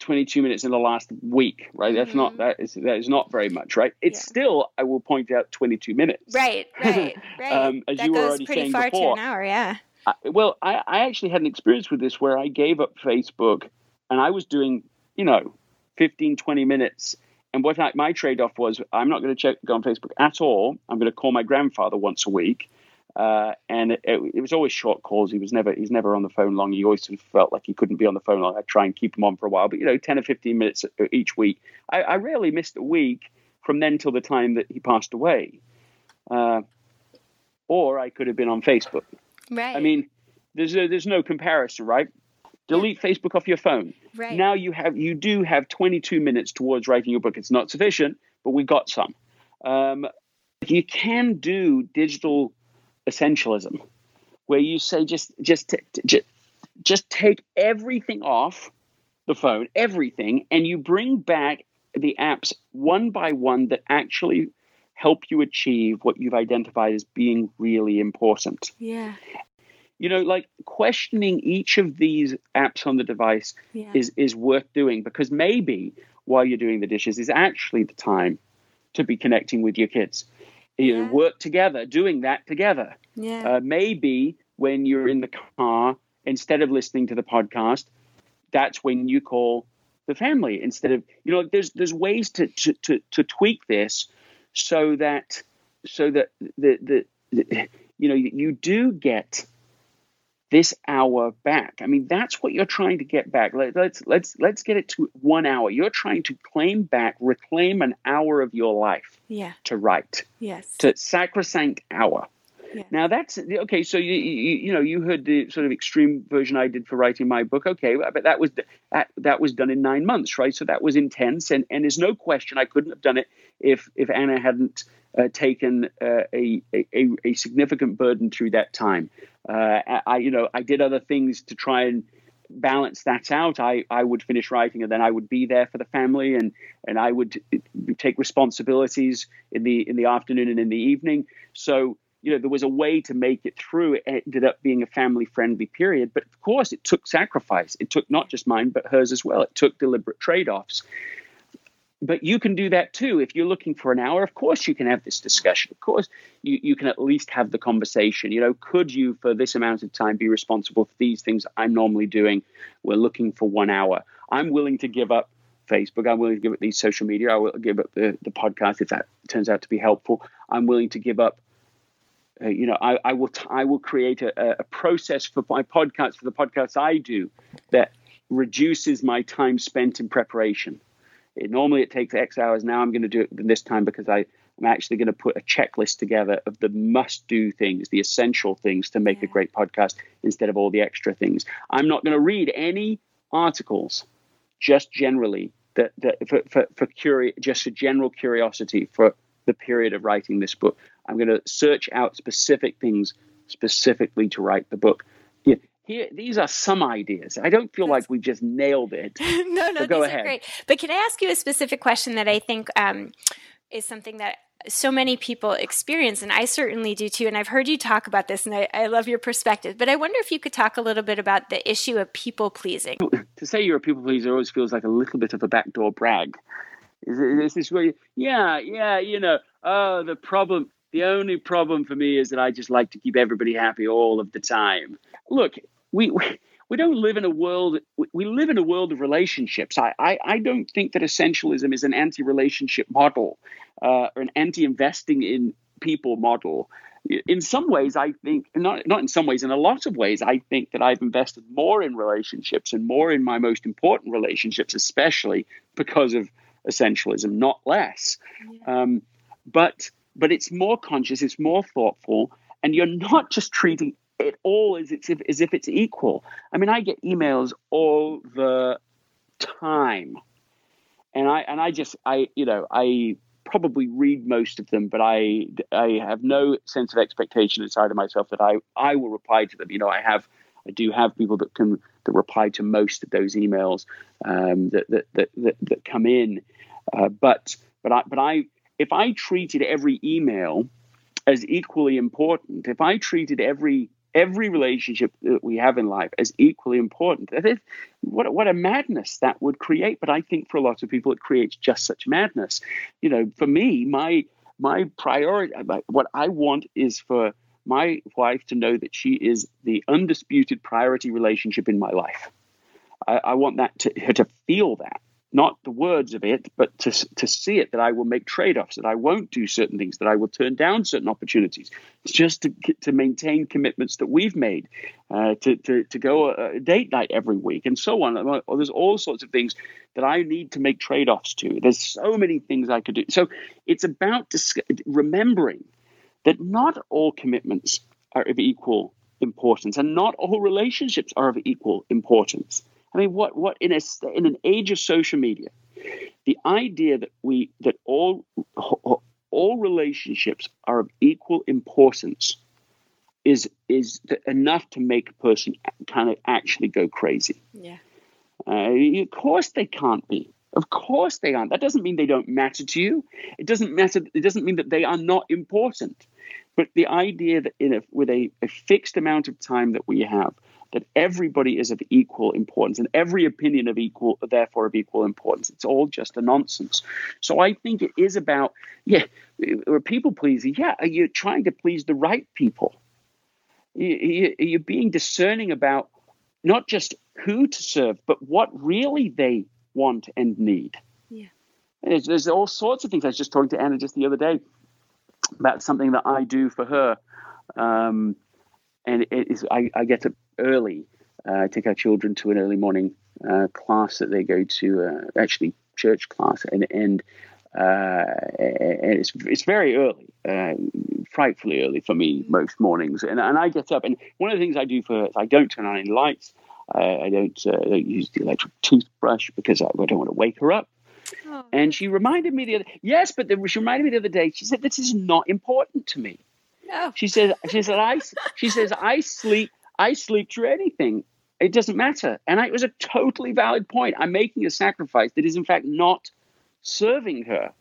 22 minutes in the last week, right? That's not Mhm. that is that is not very much, right? It's Yeah. still, I will point out, 22 minutes. Right, (laughs) right, right. Um, as that you were goes already pretty saying far before. to an hour, yeah. I, well, I, I actually had an experience with this where I gave up Facebook and I was doing, you know, 15, 20 minutes. And what I, my trade off was I'm not going to check go on Facebook at all. I'm going to call my grandfather once a week. Uh, and it, it, it was always short calls. He was never he's never on the phone long. He always sort of felt like he couldn't be on the phone long. I try and keep him on for a while, but you know, 10 or 15 minutes each week. I, I rarely missed a week from then till the time that he passed away. Uh, or I could have been on Facebook. Right. I mean, there's a, there's no comparison, right? Delete Facebook off your phone. right. Now you have you do have 22 minutes towards writing your book. It's not sufficient, but we got some. Um, you can do digital essentialism, where you say just just t- t- just just take everything off the phone, everything, and you bring back the apps one by one that actually help you achieve what you've identified as being really important. Yeah, you know like questioning each of these apps on the device yeah. is is worth doing because maybe while you're doing the dishes is actually the time to be connecting with your kids you know, work together doing that together yeah. uh, maybe when you're in the car instead of listening to the podcast that's when you call the family instead of you know there's there's ways to to to, to tweak this so that so that the, the the you know you do get this hour back i mean that's what you're trying to get back Let, let's let's let's get it to one hour you're trying to claim back reclaim an hour of your life yeah. to write Yes. to sacrosanct hour Yeah. now that's okay. So you, you you know you heard the sort of extreme version I did for writing my book. Okay, but that was that that was done in nine months, right? So that was intense, and and there's no question I couldn't have done it if if Anna hadn't uh, taken uh, a, a a significant burden through that time. Uh, I you know I did other things to try and balance that out. I, I would finish writing and then I would be there for the family and, and I would take responsibilities in the in the afternoon and in the evening. So you know there was a way to make it through. It ended up being a family friendly period, but of course it took sacrifice. It took not just mine but hers as well. It took deliberate trade offs. But you can do that too if you're looking for an hour. Of course, you can have this discussion. Of course, you, you can at least have the conversation. You know, could you, for this amount of time, be responsible for these things I'm normally doing? We're looking for one hour. I'm willing to give up Facebook. I'm willing to give up these social media. I will give up the, the podcast if that turns out to be helpful. I'm willing to give up. Uh, you know, I, I will t- I will create a, a process for my podcast for the podcasts I do that reduces my time spent in preparation. It, normally it takes X hours. Now I'm going to do it this time because I, I'm actually going to put a checklist together of the must do things, the essential things to make a great podcast instead of all the extra things. I'm not going to read any articles just generally that, that for, for, for curi- just for general curiosity for the period of writing this book. I'm going to search out specific things specifically to write the book. Yeah, here, these are some ideas. I don't feel like we just nailed it. (laughs) no, no, So go these ahead. are great. But can I ask you a specific question that I think um, is something that so many people experience, and I certainly do too. And I've heard you talk about this, and I, I love your perspective. But I wonder if you could talk a little bit about the issue of people pleasing. (laughs) to say you're a people pleaser always feels like a little bit of a backdoor brag. Is, is this where you, yeah, yeah, you know, oh, the problem, the only problem for me is that I just like to keep everybody happy all of the time. Look, we, we, we don't live in a world, we- live in a world of relationships. I, I, I don't think that essentialism is an anti relationship model uh, or an anti investing in people model. In some ways, I think, not, not in some ways, in a lot of ways, I think that I've invested more in relationships and more in my most important relationships, especially because of essentialism, not less. Um, but but it's more conscious, it's more thoughtful, and you're not just treating it all as if, as if it's equal. I mean, I get emails all the time, and I and I just I you know I probably read most of them, but I I have no sense of expectation inside of myself that I I will reply to them. You know, I have I do have people that can that reply to most of those emails um, that, that, that that that come in, uh, but but I but I if I treated every email as equally important, if I treated every every relationship that we have in life as equally important. what, what a madness that would create. But I think for a lot of people, it creates just such madness. You know, for me, my my priority, what I want is for my wife to know that she is the undisputed priority relationship in my life. I, I want that to her to feel that not the words of it, but to, to see it that I will make trade offs, that I won't do certain things, that I will turn down certain opportunities. It's just to, to maintain commitments that we've made, uh, to, to, to go a, a, date night every week, and so on. There's all sorts of things that I need to make trade offs to. There's so many things I could do. So it's about dis- remembering that not all commitments are of equal importance, and not all relationships are of equal importance. I mean, what what in a in an age of social media, the idea that we that all all relationships are of equal importance is is enough to make a person kind of actually go crazy. Yeah. Uh, of course they can't be. Of course they aren't. That doesn't mean they don't matter to you. It doesn't matter. It doesn't mean that they are not important. But the idea that a, with a, a fixed amount of time that we have, that everybody is of equal importance and every opinion of equal, therefore of equal importance. It's all just a nonsense. So I think it is about, yeah, we're people pleasing. Yeah, are you trying to please the right people? Are you being discerning about not just who to serve, but what really they want and need? Yeah. There's, there's all sorts of things. I was just talking to Anna just the other day about something that I do for her. Um, and it is I, I get up early. Uh, I take our children to an early morning uh, class that they go to, uh, actually church class, and and, uh, and it's it's very early, uh, frightfully early for me most mornings. And and I get up, and one of the things I do for her is I don't turn on any lights. I don't, uh, I don't use the electric toothbrush because I, I don't want to wake her up. Oh. And she reminded me the other yes, but the, she reminded me the other day. She said this is not important to me. No. She says she said I she says I sleep I sleep through anything. It doesn't matter. And I, it was a totally valid point. I'm making a sacrifice that is in fact not serving her.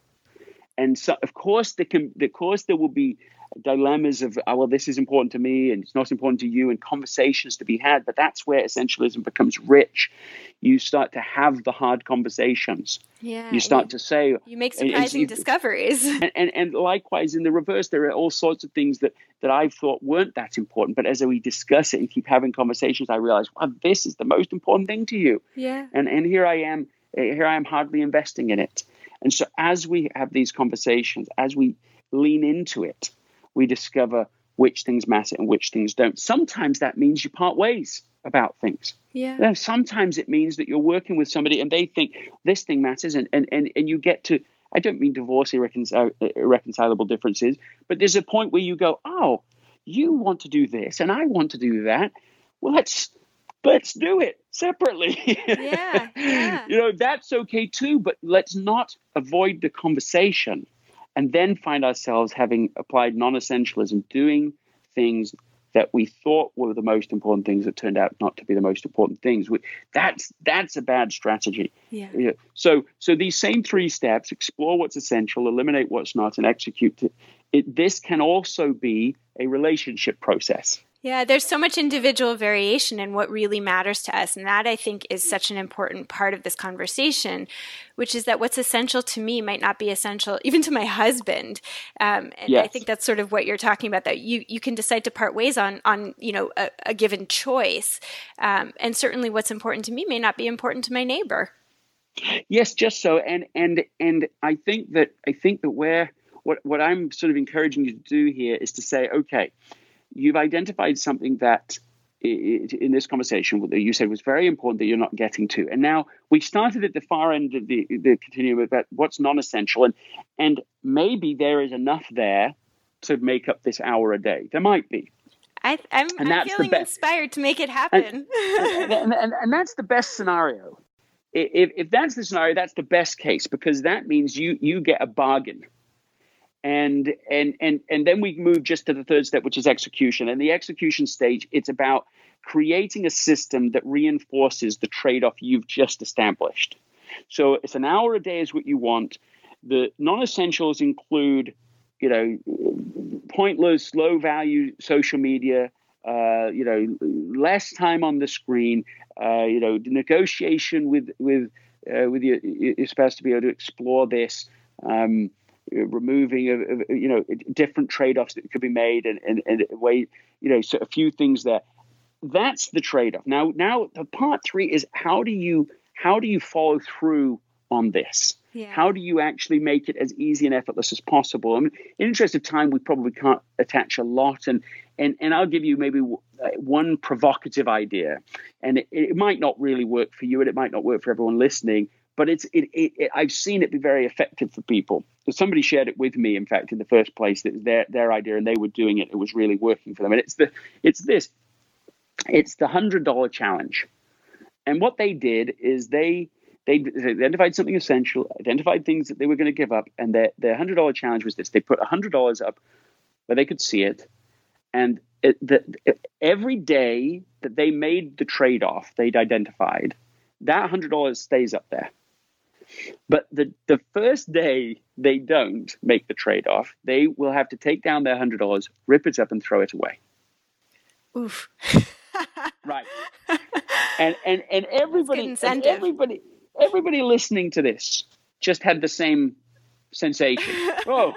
And so of course there can of course there will be dilemmas of, oh, well, this is important to me and it's not important to you, and conversations to be had. But that's where essentialism becomes rich. You start to have the hard conversations. Yeah. You start to say, you make surprising discoveries. (laughs) And, and, and likewise, in the reverse, there are all sorts of things that, that I thought weren't that important. But as we discuss it and keep having conversations, I realize, wow, this is the most important thing to you. Yeah. And, and here I am, eh, here I am hardly investing in it. And so as we have these conversations, as we lean into it, we discover which things matter and which things don't. Sometimes that means you part ways about things. Yeah. sometimes it means that you're working with somebody and they think this thing matters and, and, and, and you get to, I don't mean divorce irreconcil- irreconcilable differences, but there's a point where you go, oh, you want to do this and I want to do that. Well, let's let's do it separately. Yeah, (laughs) yeah. you know, that's okay too, but let's not avoid the conversation and then find ourselves having applied non essentialism, doing things that we thought were the most important things that turned out not to be the most important things. We, that's that's a bad strategy. Yeah. yeah. So so these same three steps: explore what's essential, eliminate what's not, and execute. It, it, this can also be a relationship process. Yeah, there's so much individual variation in what really matters to us. And that I think is such an important part of this conversation, which is that what's essential to me might not be essential even to my husband. Um, and yes. I think that's sort of what you're talking about that you, you can decide to part ways on, on you know, a, a given choice. Um, and certainly what's important to me may not be important to my neighbor. Yes, just so. And, and, and I think that, I think that where, what, what I'm sort of encouraging you to do here is to say, okay, you've identified something that in this conversation that you said was very important that you're not getting to. And now we started at the far end of the, the continuum about what's non-essential, and and maybe there is enough there to make up this hour a day. There might be. I, am feeling be- inspired to make it happen. (laughs) And, and, and, and, that's the best scenario. If, if that's the scenario, that's the best case because that means you you get a bargain and and and and then we move just to the third step which is execution. And the execution stage it's about creating a system that reinforces the trade-off you've just established. So it's an hour a day is what you want. The non-essentials include you know pointless low value social media uh, you know, less time on the screen, uh, you know, negotiation with with uh, with your, your spouse to be able to explore this. Um, removing of, of, you know different trade-offs that could be made and, and, and way you know so a few things there. That's the trade-off. Now now the part three is how do you how do you follow through on this? Yeah. how do you actually make it as easy and effortless as possible? I mean, in interest of time we probably can't attach a lot and and and i'll give you maybe uh, one provocative idea and it, it might not really work for you and it might not work for everyone listening but it's it, it, it, I've seen it be very effective for people. So somebody shared it with me, in fact, in the first place. That was their their idea, and they were doing it. It was really working for them. And it's the it's this, it's the hundred dollar challenge. And what they did is they they identified something essential, identified things that they were going to give up, and their their hundred dollar challenge was this: they put hundred dollars up where they could see it, and it, the, every day that they made the trade off, they'd identified that hundred dollars stays up there. But the, the first day they don't make the trade off, they will have to take down their hundred dollars, rip it up, and throw it away. Oof. (laughs) right. And and and everybody and everybody everybody listening to this just had the same sensation. (laughs) oh.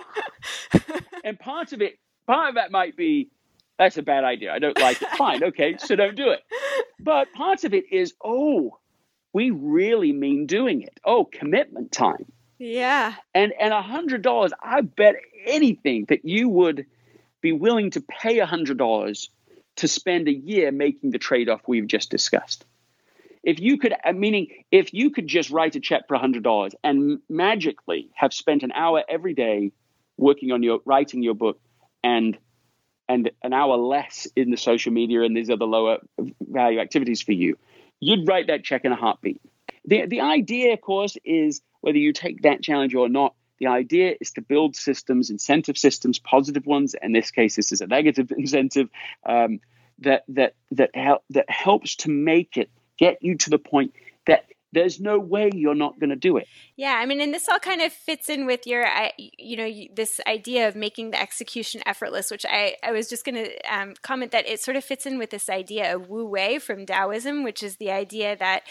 And part of it part of that might be that's a bad idea. I don't like it. Fine, okay, so don't do it. But part of it is, oh, we really mean doing it. Oh, commitment time. Yeah. And and a hundred dollars, I bet anything that you would be willing to pay a hundred dollars to spend a year making the trade-off we've just discussed. If you could, uh, meaning if you could just write a check for a hundred dollars and magically have spent an hour every day working on your writing your book and and an hour less in the social media and these other lower value activities for you, you'd write that check in a heartbeat. The, the idea, of course, is whether you take that challenge or not, the idea is to build systems, incentive systems, positive ones. In this case, this is a negative (laughs) incentive um, that that that help that helps to make it get you to the point that there's no way you're not going to do it. Yeah, I mean, and this all kind of fits in with your, you know, this idea of making the execution effortless, which I, I was just going to um, comment that it sort of fits in with this idea of Wu Wei from Taoism, which is the idea that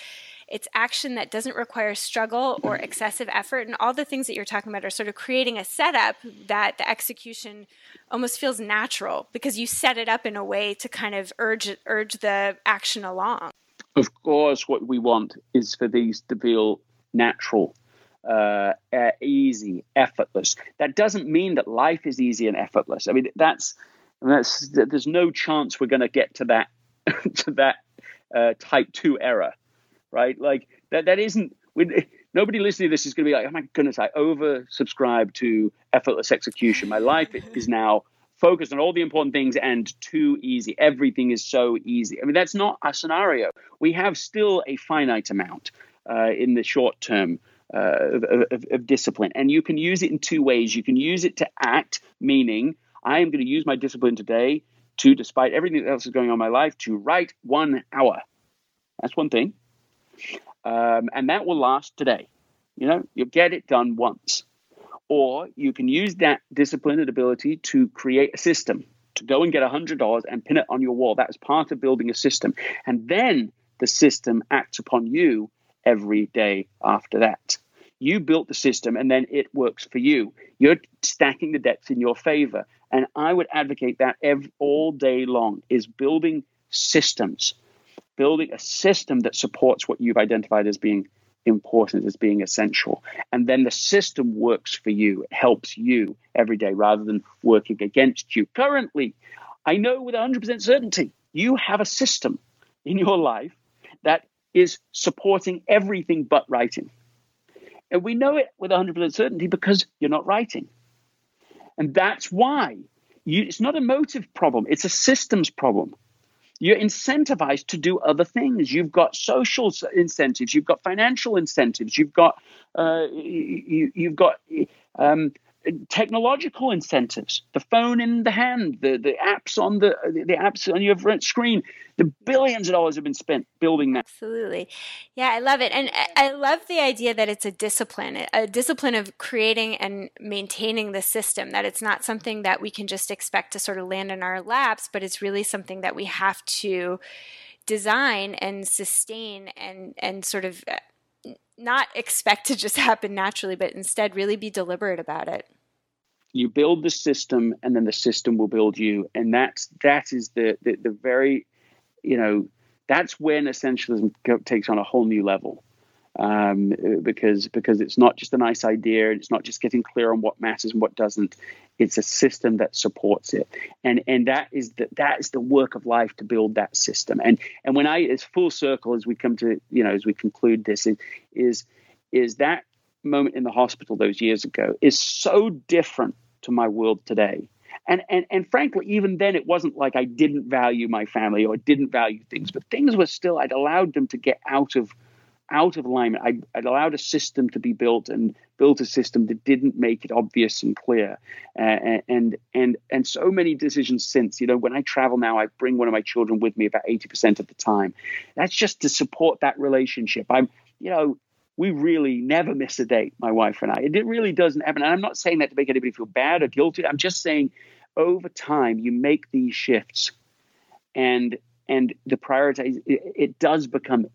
it's action that doesn't require struggle or excessive effort. And all the things that you're talking about are sort of creating a setup that the execution almost feels natural because you set it up in a way to kind of urge urge the action along of course, what we want is for these to feel natural, uh, easy, effortless. That doesn't mean that life is easy and effortless. I mean, that's that's there's no chance we're going to get to that (laughs) to that uh, type two error, right? Like that that isn't. Nobody listening to this is going to be like, oh my goodness, I oversubscribe to effortless execution. My life is now focused on all the important things and too easy. Everything is so easy. I mean, that's not a scenario. We have still a finite amount uh, in the short term. Uh, of, of, of, discipline. And you can use it in two ways. You can use it to act, meaning I am going to use my discipline today to, despite everything else is going on in my life, to write one hour. That's one thing. Um, and that will last today. You know, you'll get it done once. Or you can use that discipline and ability to create a system, to go and get $100 and pin it on your wall. That is part of building a system. And then the system acts upon you every day after that. You built the system and then it works for you. You're stacking the decks in your favor. And I would advocate that every, all day long is building systems, building a system that supports what you've identified as being important as being essential. And then the system works for you, it helps you every day rather than working against you. Currently, I know with 100% certainty you have a system in your life that is supporting everything but writing. And we know it with 100% certainty because you're not writing. And that's why you, it's not a motive problem, it's a systems problem. You're incentivized to do other things. You've got social incentives. You've got financial incentives. You've got uh, you, have got um, technological incentives, the phone in the hand, the, the apps on the the apps on your screen, the billions of dollars have been spent building that. Absolutely. Yeah, I love it. And I love the idea that it's a discipline, a discipline of creating and maintaining the system, that it's not something that we can just expect to sort of land in our laps, but it's really something that we have to design and sustain and and sort of uh, not expect to just (laughs) happen naturally, but instead really be deliberate about it. You build the system and then the system will build you. And that's that is the the, the very you know that's when essentialism takes on a whole new level um, because because it's not just a nice idea it's not just getting clear on what matters and what doesn't it's a system that supports it and and that is the that is the work of life to build that system and and when i it's full circle as we come to you know as we conclude this is is that moment in the hospital those years ago is so different to my world today. And, and and frankly, even then, it wasn't like I didn't value my family or didn't value things, but things were still. I'd allowed them to get out of out of alignment. I, would allowed a system to be built and built a system that didn't make it obvious and clear. Uh, and and and so many decisions since. You know, when I travel now, I bring one of my children with me about eighty percent of the time. That's just to support that relationship. I'm you know we really never miss a date, my wife and I. It really doesn't happen. And I'm not saying that to make anybody feel bad or guilty. I'm just saying over time you make these shifts and and the prioritize it, it does become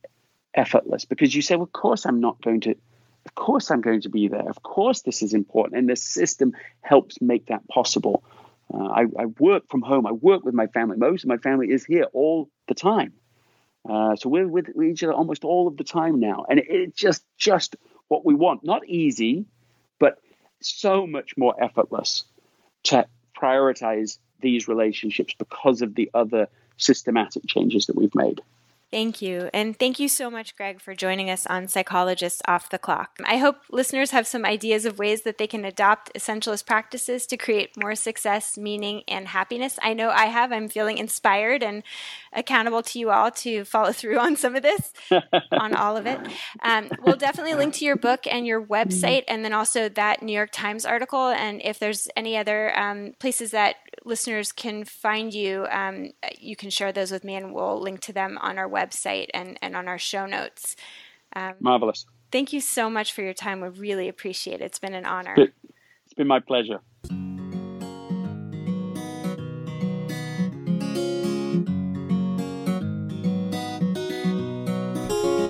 effortless because you say, well, of course I'm not going to of course I'm going to be there. Of course this is important. And the system helps make that possible. Uh, I, I work from home. I work with my family. Most of my family is here all the time. Uh, so we're with each other almost all of the time now, and it, it's just just what we want. Not easy, but so much more effortless to prioritize these relationships because of the other systematic changes that we've made. Thank you. And thank you so much, Greg, for joining us on Psychologists Off the Clock. I hope listeners have some ideas of ways that they can adopt essentialist practices to create more success, meaning, and happiness. I know I have. I'm feeling inspired and accountable to you all to follow through on some of this, (laughs) on all of it. Um, we'll definitely link to your book and your website, and then also that New York Times article. And if there's any other um, places that listeners can find you, um, you can share those with me, and we'll link to them on our website and, and on our show notes. Um, Marvelous. Thank you so much for your time. We really appreciate it. It's been an honor. It's been my pleasure.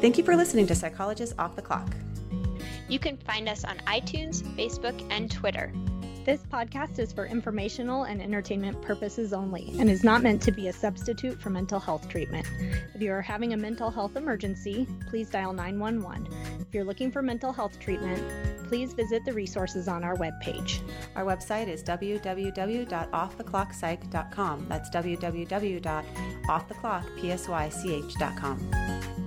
Thank you for listening to Psychologists Off the Clock. You can find us on iTunes, Facebook, and Twitter. This podcast is for informational and entertainment purposes only and is not meant to be a substitute for mental health treatment. If you are having a mental health emergency, please dial 911. If you're looking for mental health treatment, please visit the resources on our webpage. Our website is www.offtheclockpsych.com. That's www.offtheclockpsych.com.